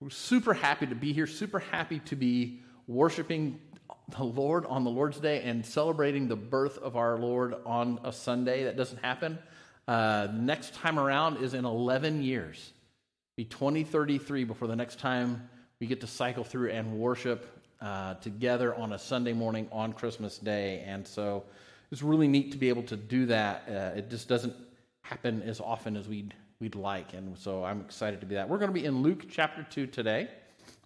We're super happy to be here, super happy to be worshiping the Lord on the Lord's Day and celebrating the birth of our Lord on a Sunday. That doesn't happen. Uh, next time around is in 11 years. Be 2033 before the next time we get to cycle through and worship uh, together on a Sunday morning on Christmas Day. And so it's really neat to be able to do that. Uh, it just doesn't happen as often as we'd, we'd like. And so I'm excited to be that. We're going to be in Luke chapter 2 today.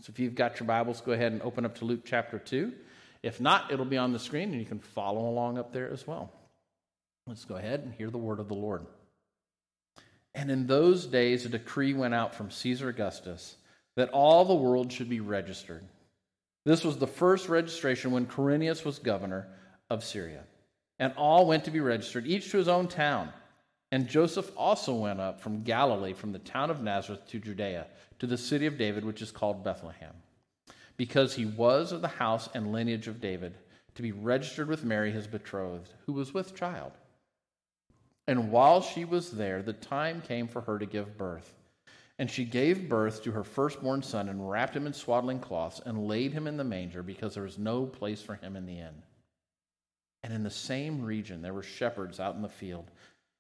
So if you've got your Bibles, go ahead and open up to Luke chapter 2. If not, it'll be on the screen and you can follow along up there as well. Let's go ahead and hear the word of the Lord. And in those days, a decree went out from Caesar Augustus that all the world should be registered. This was the first registration when Quirinius was governor of Syria. And all went to be registered, each to his own town. And Joseph also went up from Galilee, from the town of Nazareth to Judea, to the city of David, which is called Bethlehem, because he was of the house and lineage of David, to be registered with Mary, his betrothed, who was with child. And while she was there, the time came for her to give birth. And she gave birth to her firstborn son and wrapped him in swaddling cloths and laid him in the manger because there was no place for him in the inn. And in the same region there were shepherds out in the field,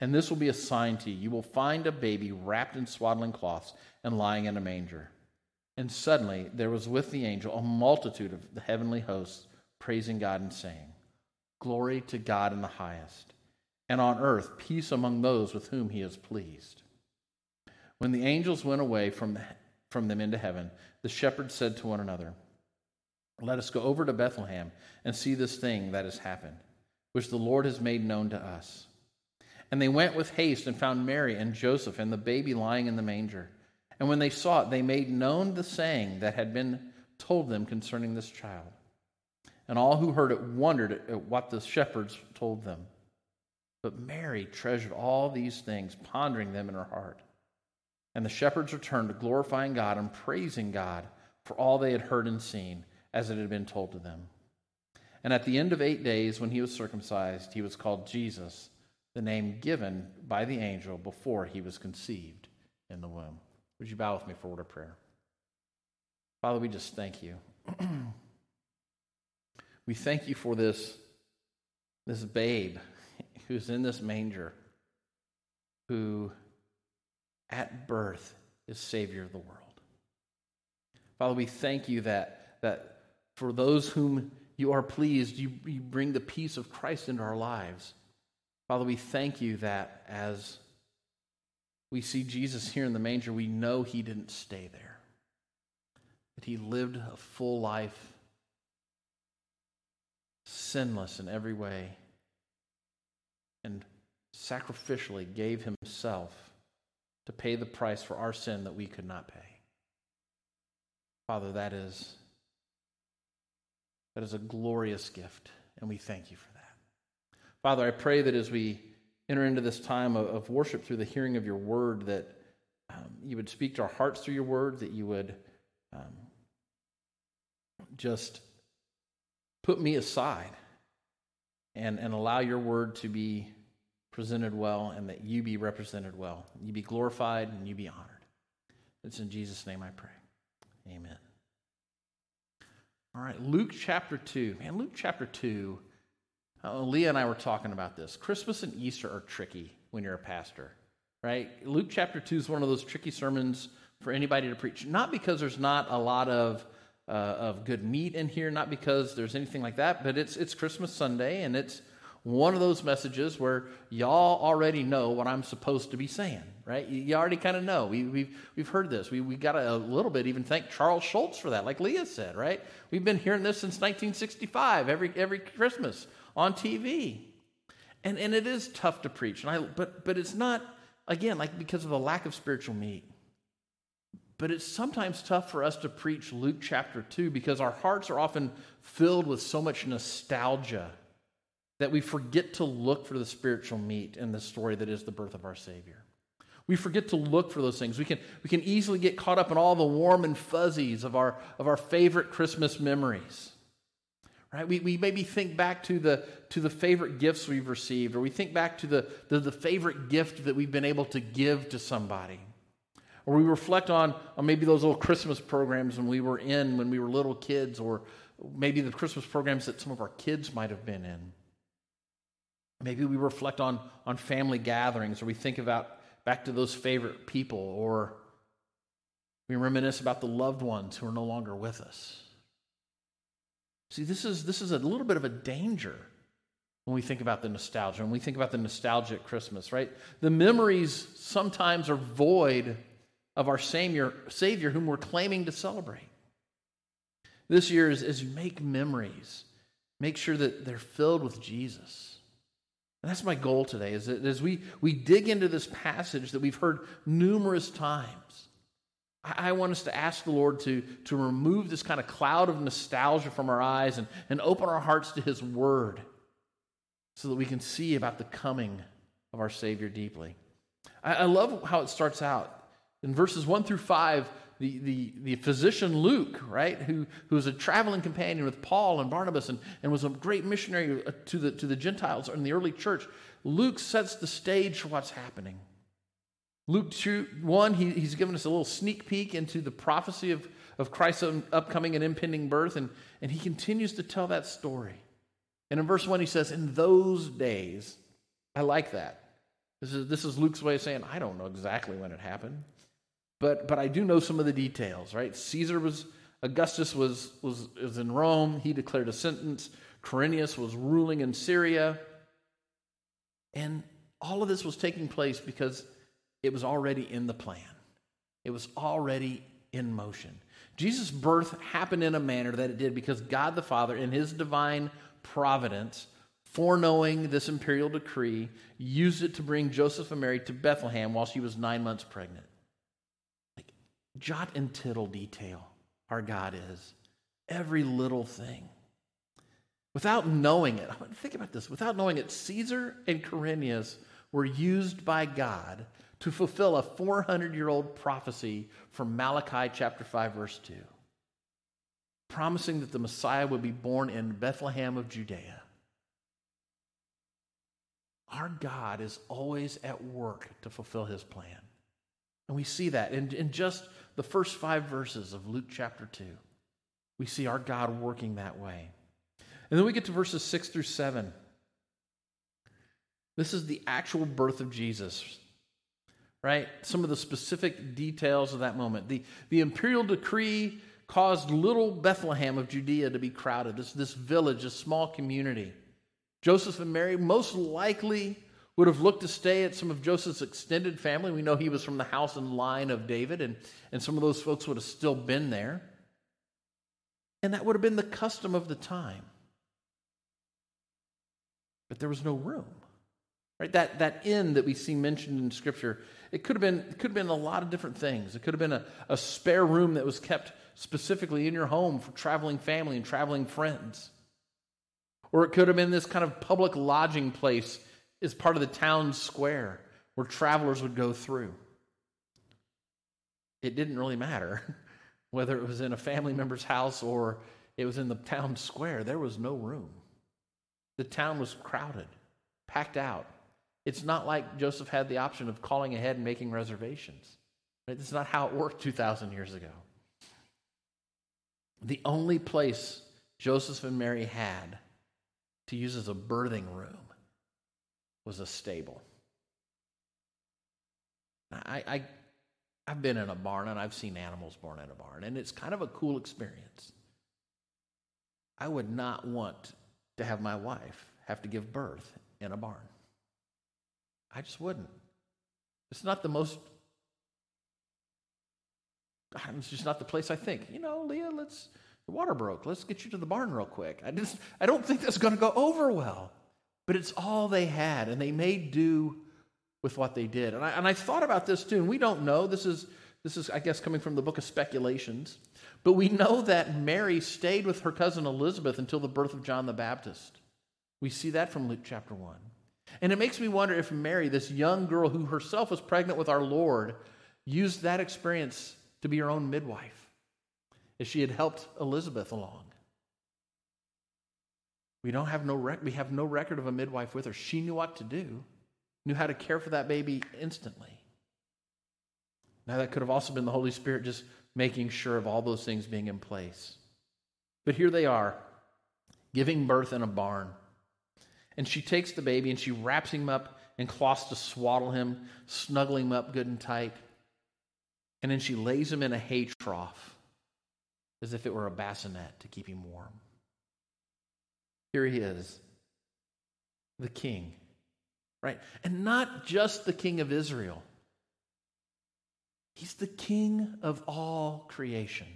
And this will be a sign to you. You will find a baby wrapped in swaddling cloths and lying in a manger. And suddenly there was with the angel a multitude of the heavenly hosts praising God and saying, Glory to God in the highest, and on earth peace among those with whom he is pleased. When the angels went away from, from them into heaven, the shepherds said to one another, Let us go over to Bethlehem and see this thing that has happened, which the Lord has made known to us. And they went with haste and found Mary and Joseph and the baby lying in the manger. And when they saw it, they made known the saying that had been told them concerning this child. And all who heard it wondered at what the shepherds told them. But Mary treasured all these things, pondering them in her heart. And the shepherds returned, glorifying God and praising God for all they had heard and seen, as it had been told to them. And at the end of eight days, when he was circumcised, he was called Jesus the name given by the angel before he was conceived in the womb. Would you bow with me for a word of prayer? Father, we just thank you. we thank you for this, this babe who's in this manger, who at birth is Savior of the world. Father, we thank you that, that for those whom you are pleased, you, you bring the peace of Christ into our lives. Father, we thank you that as we see Jesus here in the manger, we know he didn't stay there, that he lived a full life, sinless in every way, and sacrificially gave himself to pay the price for our sin that we could not pay. Father, that is that is a glorious gift, and we thank you for that. Father, I pray that as we enter into this time of, worship through the hearing of your word, that um, you would speak to our hearts through your word, that you would um, just put me aside and, and allow your word to be presented well and that you be represented well. You be glorified and you be honored. It's in Jesus' name I pray. Amen. All right, Luke chapter 2. Man, Luke chapter 2 uh, Leah and I were talking about this. Christmas and Easter are tricky when you're a pastor, right? Luke chapter 2 is one of those tricky sermons for anybody to preach. Not because there's not a lot of, uh, of good meat in here, not because there's anything like that, but it's, it's Christmas Sunday, and it's one of those messages where y'all already know what I'm supposed to be saying, right? You, already kind of know. We, we've, we've heard this. We, we got a little bit even thank Charles Schulz for that, like Leah said, right? We've been hearing this since 1965, every, every Christmas on TV. And, and it is tough to preach. And I, but, but it's not, again, like because of a lack of spiritual meat. But it's sometimes tough for us to preach Luke chapter 2 because our hearts are often filled with so much nostalgia that we forget to look for the spiritual meat in the story that is the birth of our Savior. We forget to look for those things. We can, we can easily get caught up in all the warm and fuzzies of our, of our favorite Christmas memories. Right? We, we maybe think back to the, to the favorite gifts we've received, or we think back to the, the, the favorite gift that we've been able to give to somebody. Or we reflect on, on maybe those little Christmas programs when we were in when we were little kids, or maybe the Christmas programs that some of our kids might have been in. Maybe we reflect on, on family gatherings, or we think about back to those favorite people, or we reminisce about the loved ones who are no longer with us. See, this is, this is a little bit of a danger when we think about the nostalgia, when we think about the nostalgia at Christmas, right? The memories sometimes are void of our Savior, Savior whom we're claiming to celebrate. This year, as you make memories, make sure that they're filled with Jesus. And that's my goal today, is that as we, we dig into this passage that we've heard numerous times, I, want us to ask the Lord to, to remove this kind of cloud of nostalgia from our eyes and, and open our hearts to His Word so that we can see about the coming of our Savior deeply. I, I love how it starts out. In verses 1 through 5, the, the, the physician Luke, right, who, who was a traveling companion with Paul and Barnabas and, and was a great missionary uh, to the, to the Gentiles in the early church, Luke sets the stage for what's happening. Luke 2, 1, he, he's given us a little sneak peek into the prophecy of, of Christ's upcoming and impending birth, and, and he continues to tell that story. And in verse 1, he says, In those days, I like that. This is, this is Luke's way of saying, I don't know exactly when it happened. But, but I do know some of the details, right? Caesar was, Augustus was, was, was in Rome. He declared a sentence. Quirinius was ruling in Syria. And all of this was taking place because it was already in the plan, it was already in motion. Jesus' birth happened in a manner that it did because God the Father, in his divine providence, foreknowing this imperial decree, used it to bring Joseph and Mary to Bethlehem while she was nine months pregnant Like, jot and tittle detail our God is. Every little thing. Without knowing it, I mean, think about this. Without knowing it, Caesar and Quirinius were used by God to fulfill a 400 year old prophecy from Malachi chapter 5, verse 2, promising that the Messiah would be born in Bethlehem of Judea. Our God is always at work to fulfill his plan. And we see that in, in just the first five verses of Luke chapter 2. We see our God working that way. And then we get to verses 6 through 7. This is the actual birth of Jesus, right? Some of the specific details of that moment. The, the imperial decree caused little Bethlehem of Judea to be crowded, this, this village, this small community. Joseph and Mary most likely would have looked to stay at some of Joseph's extended family. We know he was from the house and line of David, and, and some of those folks would have still been there. And that would have been the custom of the time. But there was no room. Right? That, that inn that we see mentioned in Scripture, it could have been, it could have been a lot of different things. It could have been a, a spare room that was kept specifically in your home for traveling family and traveling friends. Or it could have been this kind of public lodging place is part of the town square where travelers would go through. It didn't really matter whether it was in a family member's house or it was in the town square, there was no room. The town was crowded, packed out. It's not like Joseph had the option of calling ahead and making reservations. Right? That's not how it worked 2,000 years ago. The only place Joseph and Mary had to use as a birthing room was a stable. I, I, I've been in a barn and I've seen animals born in a barn, and it's kind of a cool experience. I would not want to have my wife have to give birth in a barn. I just wouldn't. It's not the most, it's just not the place I think. You know, Leah, let's, the water broke. Let's get you to the barn real quick. I just, I don't think that's going to go over well. But it's all they had, and they made do with what they did. And I, and I thought about this too, and we don't know. This is, This is, I guess, coming from the book of Speculations. But we know that Mary stayed with her cousin Elizabeth until the birth of John the Baptist. We see that from Luke chapter 1. And it makes me wonder if Mary, this young girl who herself was pregnant with our Lord, used that experience to be her own midwife, if she had helped Elizabeth along. We don't have no rec- we have no record of a midwife with her. She knew what to do, knew how to care for that baby instantly. Now that could have also been the Holy Spirit just making sure of all those things being in place. But here they are, giving birth in a barn. And she takes the baby and she wraps him up in cloths to swaddle him, snuggling him up good and tight. And then she lays him in a hay trough as if it were a bassinet to keep him warm. Here he is, the king, right? And not just the king of Israel, he's the king of all creation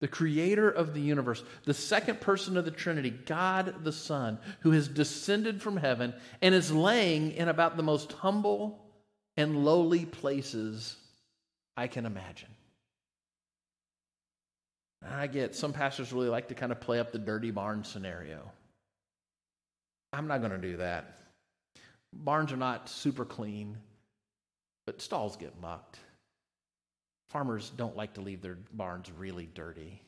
the creator of the universe, the second person of the Trinity, God the Son, who has descended from heaven and is laying in about the most humble and lowly places I can imagine. I get some pastors really like to kind of play up the dirty barn scenario. I'm not going to do that. Barns are not super clean, but stalls get mucked. Farmers don't like to leave their barns really dirty.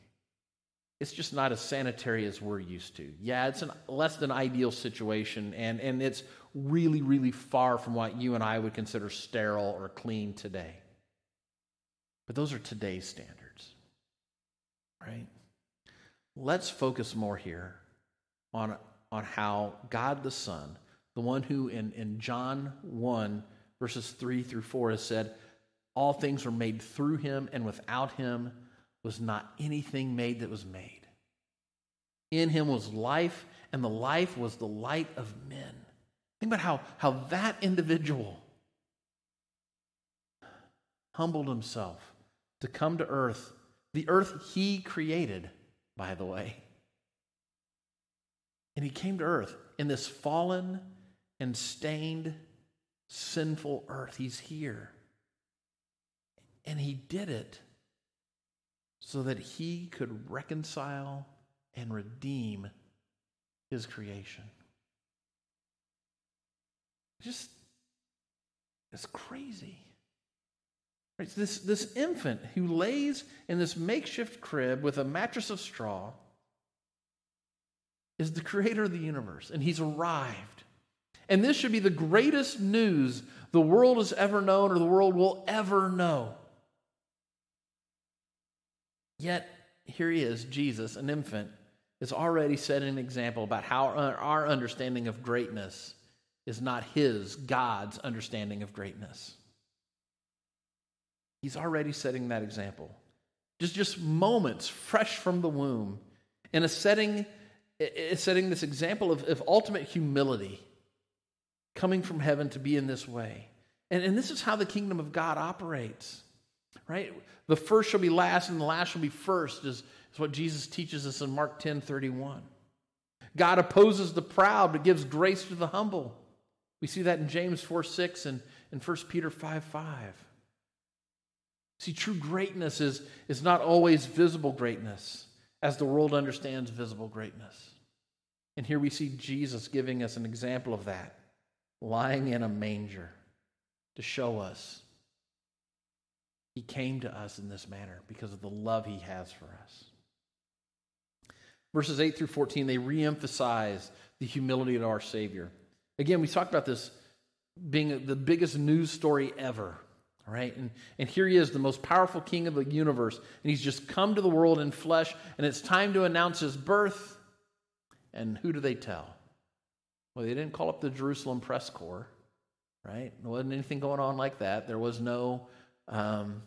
It's just not as sanitary as we're used to. Yeah, it's a less than ideal situation, and, and it's really, really far from what you and I would consider sterile or clean today. But those are today's standards, right? Let's focus more here on, on how God the Son, the one who in, in John 1, verses 3 through 4, has said, all things were made through him, and without him was not anything made that was made. In him was life, and the life was the light of men. Think about how, how that individual humbled himself to come to earth, the earth he created, by the way. And he came to earth in this fallen and stained, sinful earth. He's here. And he did it so that he could reconcile and redeem his creation. Just, it's crazy. This, this infant who lays in this makeshift crib with a mattress of straw is the creator of the universe, and he's arrived. And this should be the greatest news the world has ever known or the world will ever know. Yet, here he is, Jesus, an infant, is already setting an example about how our understanding of greatness is not his, God's understanding of greatness. He's already setting that example. Just, just moments fresh from the womb in a setting, is setting this example of, of ultimate humility coming from heaven to be in this way. And, and this is how the kingdom of God operates right? The first shall be last and the last shall be first, is, is what Jesus teaches us in Mark 10 31. God opposes the proud, but gives grace to the humble. We see that in James 4 6 and in 1 Peter 5 5. See, true greatness is, is not always visible greatness, as the world understands visible greatness. And here we see Jesus giving us an example of that, lying in a manger to show us he came to us in this manner because of the love he has for us. Verses 8 through 14, they reemphasize the humility of our Savior. Again, we talked about this being the biggest news story ever, right? And, and here he is, the most powerful king of the universe, and he's just come to the world in flesh, and it's time to announce his birth. And who do they tell? Well, they didn't call up the Jerusalem press corps, right? There wasn't anything going on like that. There was no um,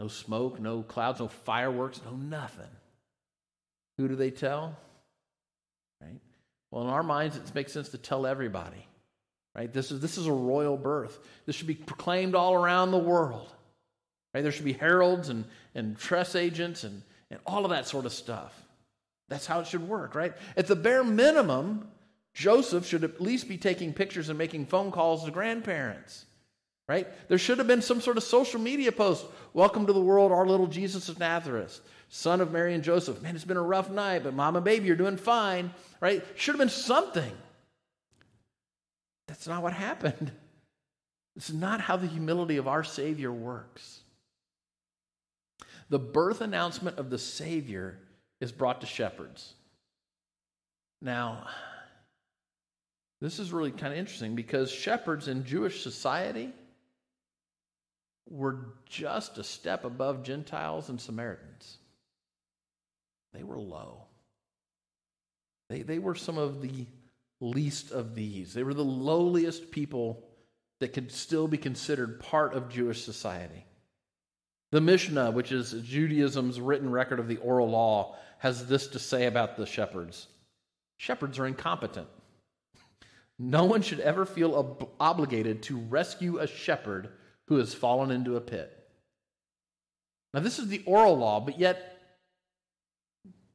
no smoke, no clouds, no fireworks, no nothing. Who do they tell? Right? Well, in our minds, it makes sense to tell everybody. Right? This is, this is a royal birth. This should be proclaimed all around the world. Right? There should be heralds and, and press agents and, and all of that sort of stuff. That's how it should work, right? At the bare minimum, Joseph should at least be taking pictures and making phone calls to grandparents. Right? There should have been some sort of social media post. Welcome to the world, our little Jesus of Nazareth, son of Mary and Joseph. Man, it's been a rough night, but mom and baby, you're doing fine, right? Should have been something. That's not what happened. This is not how the humility of our Savior works. The birth announcement of the Savior is brought to shepherds. Now, this is really kind of interesting because shepherds in Jewish society were just a step above Gentiles and Samaritans. They were low. They, they were some of the least of these. They were the lowliest people that could still be considered part of Jewish society. The Mishnah, which is Judaism's written record of the oral law, has this to say about the shepherds Shepherds are incompetent. No one should ever feel ob- obligated to rescue a shepherd who has fallen into a pit. Now, this is the oral law, but yet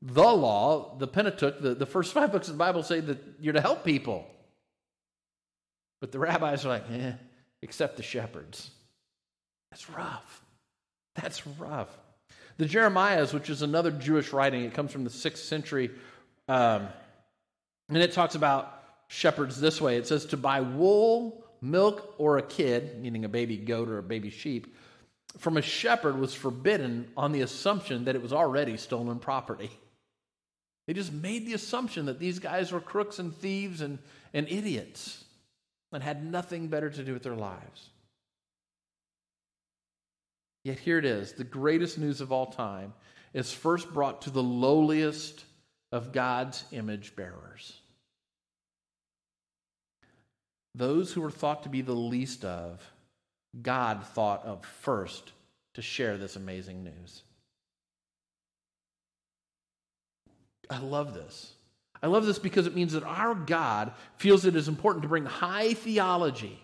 the law, the Pentateuch, the, the first five books of the Bible say that you're to help people. But the rabbis are like, eh, except the shepherds. That's rough. That's rough. The Jeremiahs, which is another Jewish writing, it comes from the sixth century, um, and it talks about shepherds this way. It says to buy wool, milk, or a kid, meaning a baby goat or a baby sheep, from a shepherd was forbidden on the assumption that it was already stolen property. They just made the assumption that these guys were crooks and thieves and, and idiots and had nothing better to do with their lives. Yet here it is the greatest news of all time is first brought to the lowliest of God's image bearers. Those who were thought to be the least of, God thought of first to share this amazing news. I love this. I love this because it means that our God feels it is important to bring high theology,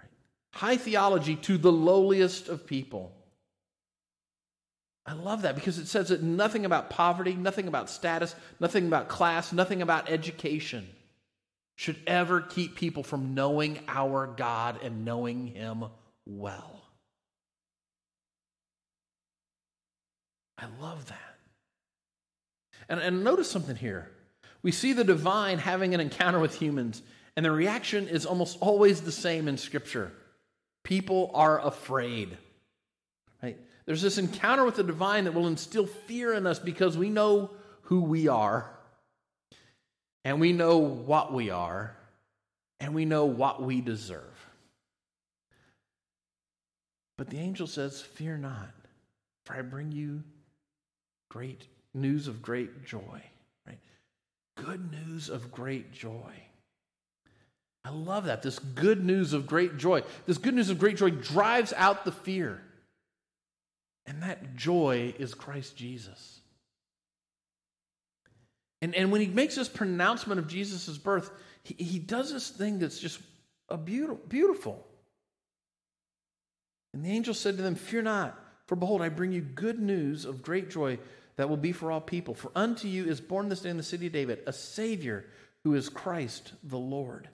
right? high theology to the lowliest of people. I love that because it says that nothing about poverty, nothing about status, nothing about class, nothing about education should ever keep people from knowing our God and knowing Him well. I love that. And, and notice something here. We see the divine having an encounter with humans, and the reaction is almost always the same in Scripture. People are afraid. Right? There's this encounter with the divine that will instill fear in us because we know who we are, and we know what we are, and we know what we deserve. But the angel says, Fear not, for I bring you great news of great joy, right? Good news of great joy. I love that. This good news of great joy. This good news of great joy drives out the fear. And that joy is Christ Jesus. And, and when he makes this pronouncement of Jesus' birth, he, he does this thing that's just a beautiful, beautiful. And the angel said to them, Fear not, for behold, I bring you good news of great joy that will be for all people. For unto you is born this day in the city of David a Savior who is Christ the Lord.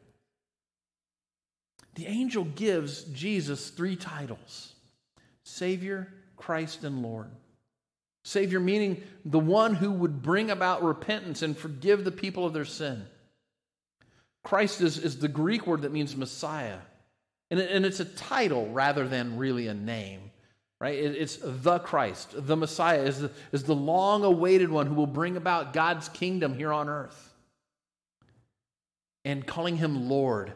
The angel gives Jesus three titles Savior, Christ, and Lord. Savior meaning the one who would bring about repentance and forgive the people of their sin. Christ is, is the Greek word that means Messiah. And, it, and it's a title rather than really a name right? It's the Christ, the Messiah, is the, is the long awaited one who will bring about God's kingdom here on earth. And calling him Lord,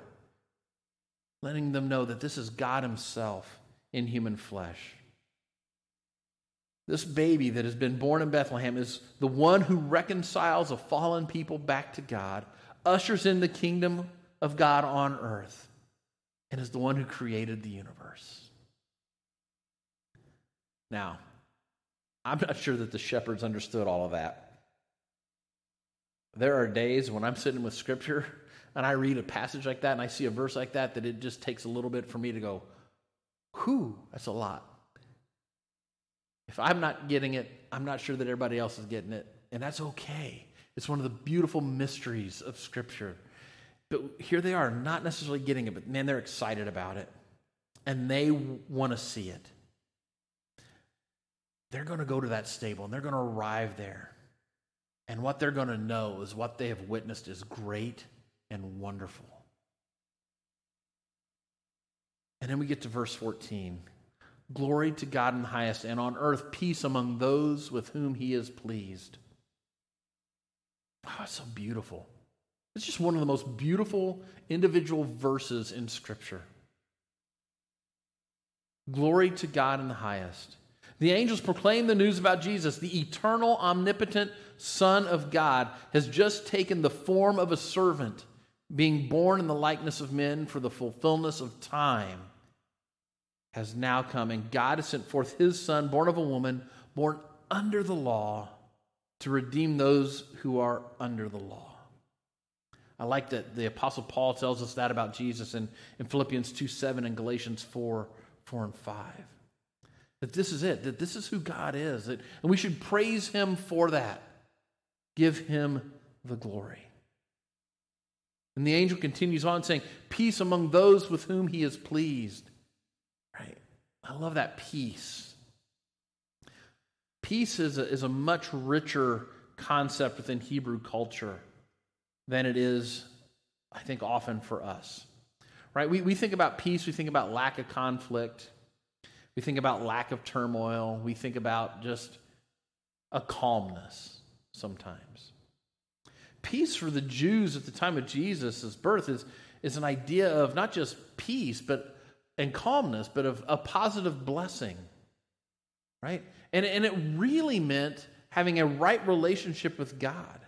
letting them know that this is God Himself in human flesh. This baby that has been born in Bethlehem is the one who reconciles a fallen people back to God, ushers in the kingdom of God on earth, and is the one who created the universe. Now, I'm not sure that the shepherds understood all of that. There are days when I'm sitting with scripture and I read a passage like that and I see a verse like that that it just takes a little bit for me to go, whew, that's a lot. If I'm not getting it, I'm not sure that everybody else is getting it. And that's okay. It's one of the beautiful mysteries of Scripture. But here they are, not necessarily getting it, but man, they're excited about it. and they want to see it. They're going to go to that stable and they're going to arrive there. And what they're going to know is what they have witnessed is great and wonderful. And then we get to verse 14. Glory to God in the highest, and on earth peace among those with whom he is pleased. Oh, it's so beautiful. It's just one of the most beautiful individual verses in Scripture. Glory to God in the highest. The angels proclaim the news about Jesus. The eternal, omnipotent Son of God has just taken the form of a servant, being born in the likeness of men for the fulfillment of time has now come, and God has sent forth his Son, born of a woman, born under the law, to redeem those who are under the law. I like that the Apostle Paul tells us that about Jesus in, in Philippians 2 7 and Galatians 4 4 and 5. That this is it, that this is who God is, that, and we should praise him for that. Give him the glory. And the angel continues on saying, Peace among those with whom he is pleased. I love that peace. Peace is a, is a much richer concept within Hebrew culture than it is, I think, often for us. Right? We, we think about peace, we think about lack of conflict, we think about lack of turmoil, we think about just a calmness sometimes. Peace for the Jews at the time of Jesus' birth is, is an idea of not just peace, but and calmness, but of a positive blessing. Right? And, and it really meant having a right relationship with God.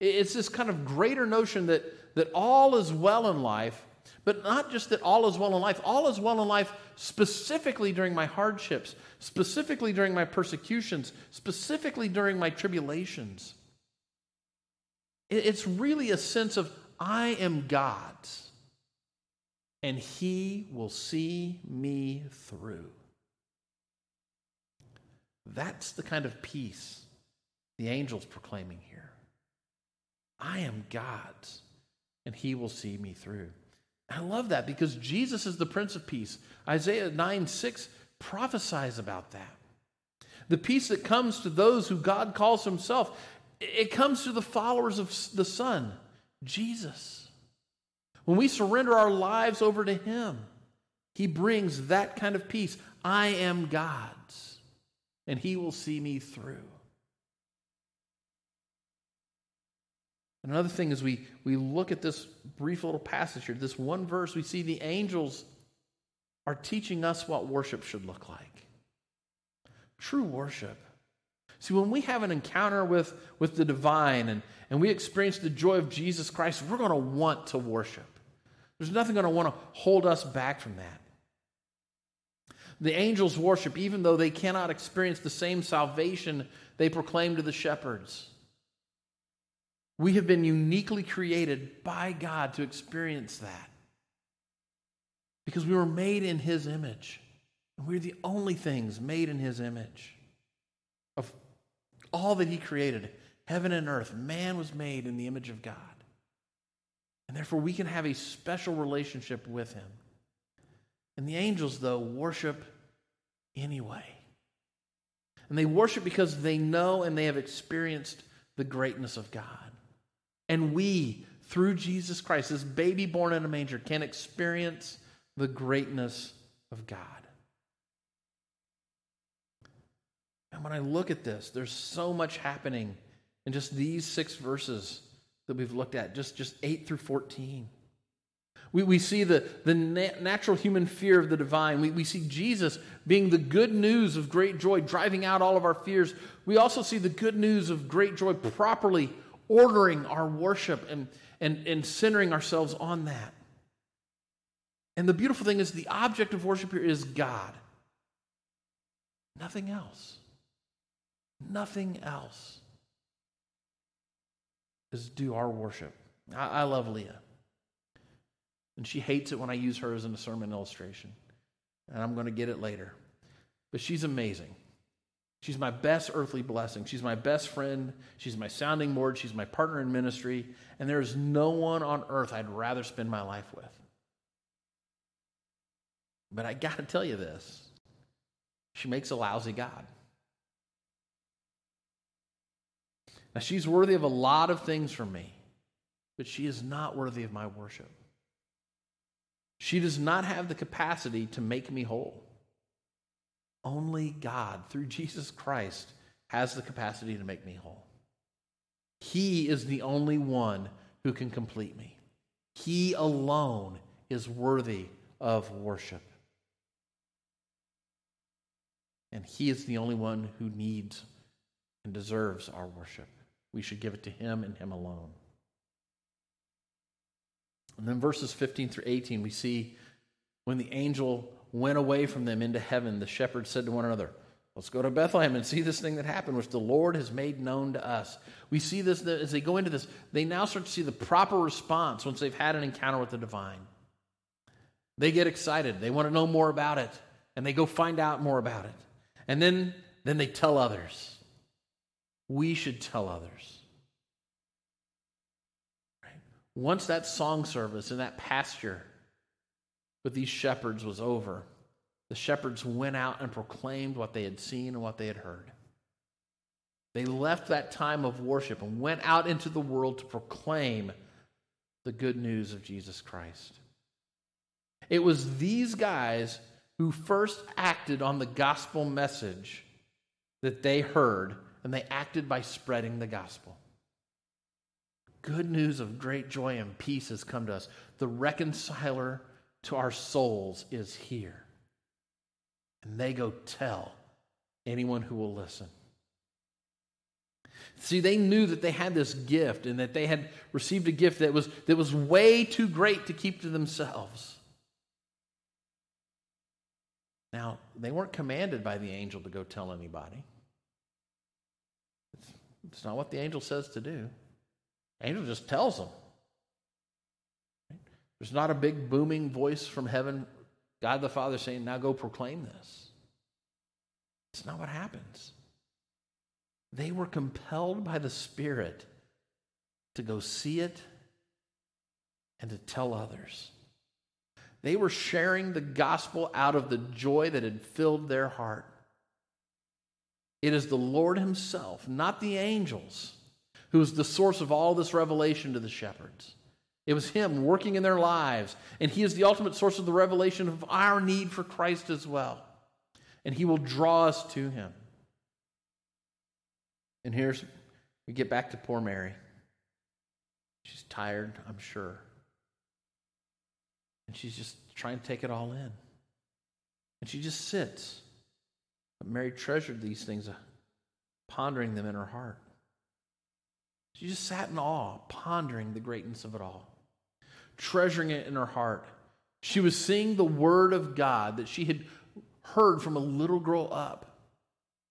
It's this kind of greater notion that, that all is well in life, but not just that all is well in life, all is well in life specifically during my hardships, specifically during my persecutions, specifically during my tribulations. It's really a sense of, I am God's, and He will see me through. That's the kind of peace the angel's proclaiming here. I am God's, and he will see me through. I love that because Jesus is the Prince of Peace. Isaiah 9 6 prophesies about that. The peace that comes to those who God calls himself, it comes to the followers of the Son, Jesus. When we surrender our lives over to him, he brings that kind of peace. I am God's, and he will see me through. Another thing is we, we look at this brief little passage here, this one verse, we see the angels are teaching us what worship should look like. True worship. See, when we have an encounter with, with the divine and, and we experience the joy of Jesus Christ, we're going to want to worship. There's nothing going to want to hold us back from that. The angels worship even though they cannot experience the same salvation they proclaim to the shepherds. We have been uniquely created by God to experience that. Because we were made in His image. And we're the only things made in His image. Of all that He created, heaven and earth, man was made in the image of God. And therefore, we can have a special relationship with Him. And the angels, though, worship anyway. And they worship because they know and they have experienced the greatness of God. And we, through Jesus Christ, this baby born in a manger, can experience the greatness of God. And when I look at this, there's so much happening in just these six verses that we've looked at, just, just 8 through 14. We, we see the, the na- natural human fear of the divine. We, we see Jesus being the good news of great joy, driving out all of our fears. We also see the good news of great joy properly ordering our worship and, and, and centering ourselves on that. And the beautiful thing is, the object of worship here is God. Nothing else. Nothing else is due our worship. I, I love Leah. And she hates it when I use her as a sermon illustration. And I'm going to get it later. But she's amazing. She's my best earthly blessing. She's my best friend. She's my sounding board. She's my partner in ministry. And there is no one on earth I'd rather spend my life with. But I got to tell you this she makes a lousy God. Now, she's worthy of a lot of things from me, but she is not worthy of my worship. She does not have the capacity to make me whole. Only God, through Jesus Christ, has the capacity to make me whole. He is the only one who can complete me. He alone is worthy of worship. And He is the only one who needs and deserves our worship. We should give it to Him and Him alone. And then verses 15 through 18, we see when the angel went away from them into heaven, the shepherds said to one another, Let's go to Bethlehem and see this thing that happened, which the Lord has made known to us. We see this as they go into this, they now start to see the proper response once they've had an encounter with the divine. They get excited. They want to know more about it, and they go find out more about it. And then, then they tell others. We should tell others. Right? Once that song service in that pasture with these shepherds was over, the shepherds went out and proclaimed what they had seen and what they had heard. They left that time of worship and went out into the world to proclaim the good news of Jesus Christ. It was these guys who first acted on the gospel message that they heard, and they acted by spreading the gospel. Good news of great joy and peace has come to us. The reconciler to our souls is here. And they go tell anyone who will listen. See, they knew that they had this gift and that they had received a gift that was, that was way too great to keep to themselves. Now, they weren't commanded by the angel to go tell anybody. It's, not what the angel says to do. Angel just tells them. There's not a big booming voice from heaven, God the Father saying, Now go proclaim this. It's not what happens. They were compelled by the Spirit to go see it and to tell others. They were sharing the gospel out of the joy that had filled their heart. It is the Lord Himself, not the angels, who is the source of all this revelation to the shepherds. It was Him working in their lives, and He is the ultimate source of the revelation of our need for Christ as well. And He will draw us to Him. And here's, we get back to poor Mary. She's tired, I'm sure. And she's just trying to take it all in. And she just sits. But Mary treasured these things, uh, pondering them in her heart. She just sat in awe, pondering the greatness of it all, treasuring it in her heart. She was seeing the word of God that she had heard from a little girl up.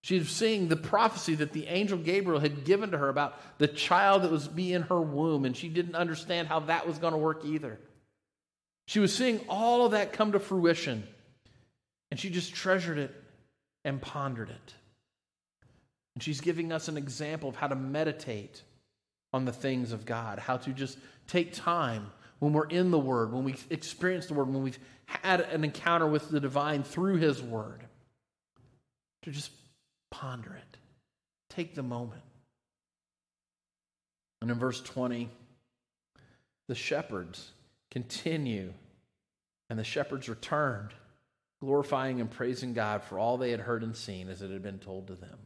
She was seeing the prophecy that the angel Gabriel had given to her about the child that was be in her womb, and she didn't understand how that was going to work either. She was seeing all of that come to fruition, and she just treasured it and pondered it. And she's giving us an example of how to meditate on the things of God, how to just take time when we're in the Word, when we've experienced the Word, when we've had an encounter with the divine through His Word, to just ponder it. Take the moment. And in verse 20, the shepherds continue, and the shepherds returned, glorifying and praising God for all they had heard and seen as it had been told to them.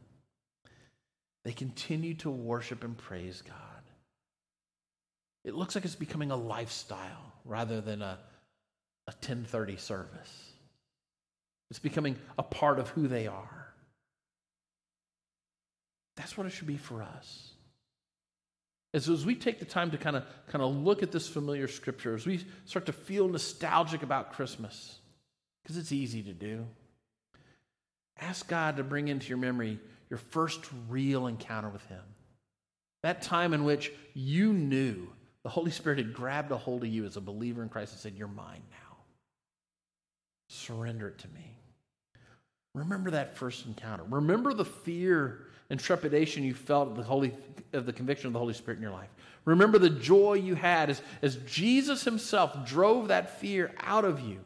They continue to worship and praise God. It looks like it's becoming a lifestyle rather than a, a 1030 service. It's becoming a part of who they are. That's what it should be for us. As, as we take the time to kind of kind of look at this familiar scripture, as we start to feel nostalgic about Christmas, because it's easy to do, ask God to bring into your memory your first real encounter with Him. That time in which you knew the Holy Spirit had grabbed a hold of you as a believer in Christ and said, You're mine now. Surrender it to me. Remember that first encounter. Remember the fear and trepidation you felt of the, Holy, of the conviction of the Holy Spirit in your life. Remember the joy you had as, as Jesus himself drove that fear out of you.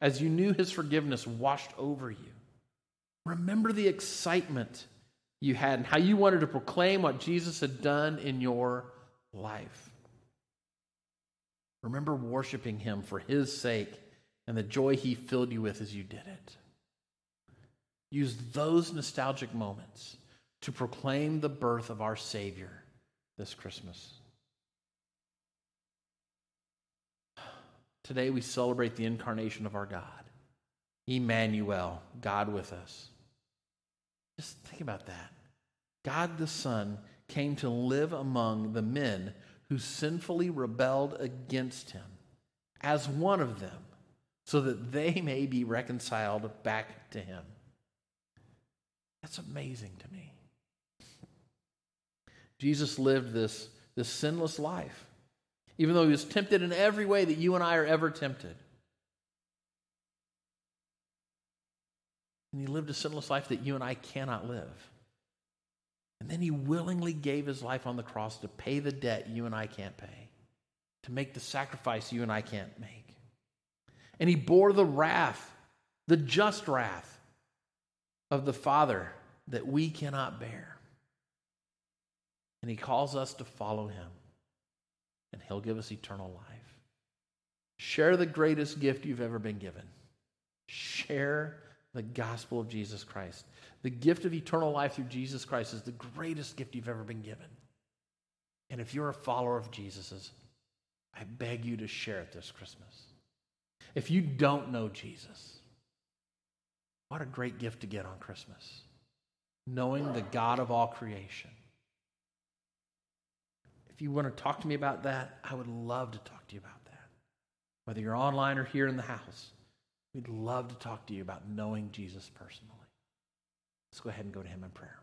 As you knew his forgiveness washed over you. Remember the excitement you had and how you wanted to proclaim what Jesus had done in your life. Remember worshiping him for his sake and the joy he filled you with as you did it. Use those nostalgic moments to proclaim the birth of our Savior this Christmas. Today we celebrate the incarnation of our God, Emmanuel, God with us. Just think about that. God the Son came to live among the men who sinfully rebelled against him as one of them, so that they may be reconciled back to him. That's amazing to me. Jesus lived this, this sinless life, even though he was tempted in every way that you and I are ever tempted. And he lived a sinless life that you and I cannot live. And then he willingly gave his life on the cross to pay the debt you and I can't pay, to make the sacrifice you and I can't make. And he bore the wrath, the just wrath of the Father that we cannot bear. And he calls us to follow him, and he'll give us eternal life. Share the greatest gift you've ever been given. Share the gospel of Jesus Christ. The gift of eternal life through Jesus Christ is the greatest gift you've ever been given. And if you're a follower of Jesus's, I beg you to share it this Christmas. If you don't know Jesus, what a great gift to get on Christmas. Knowing the God of all creation. If you want to talk to me about that, I would love to talk to you about that. Whether you're online or here in the house, we'd love to talk to you about knowing Jesus personally. Let's go ahead and go to him in prayer.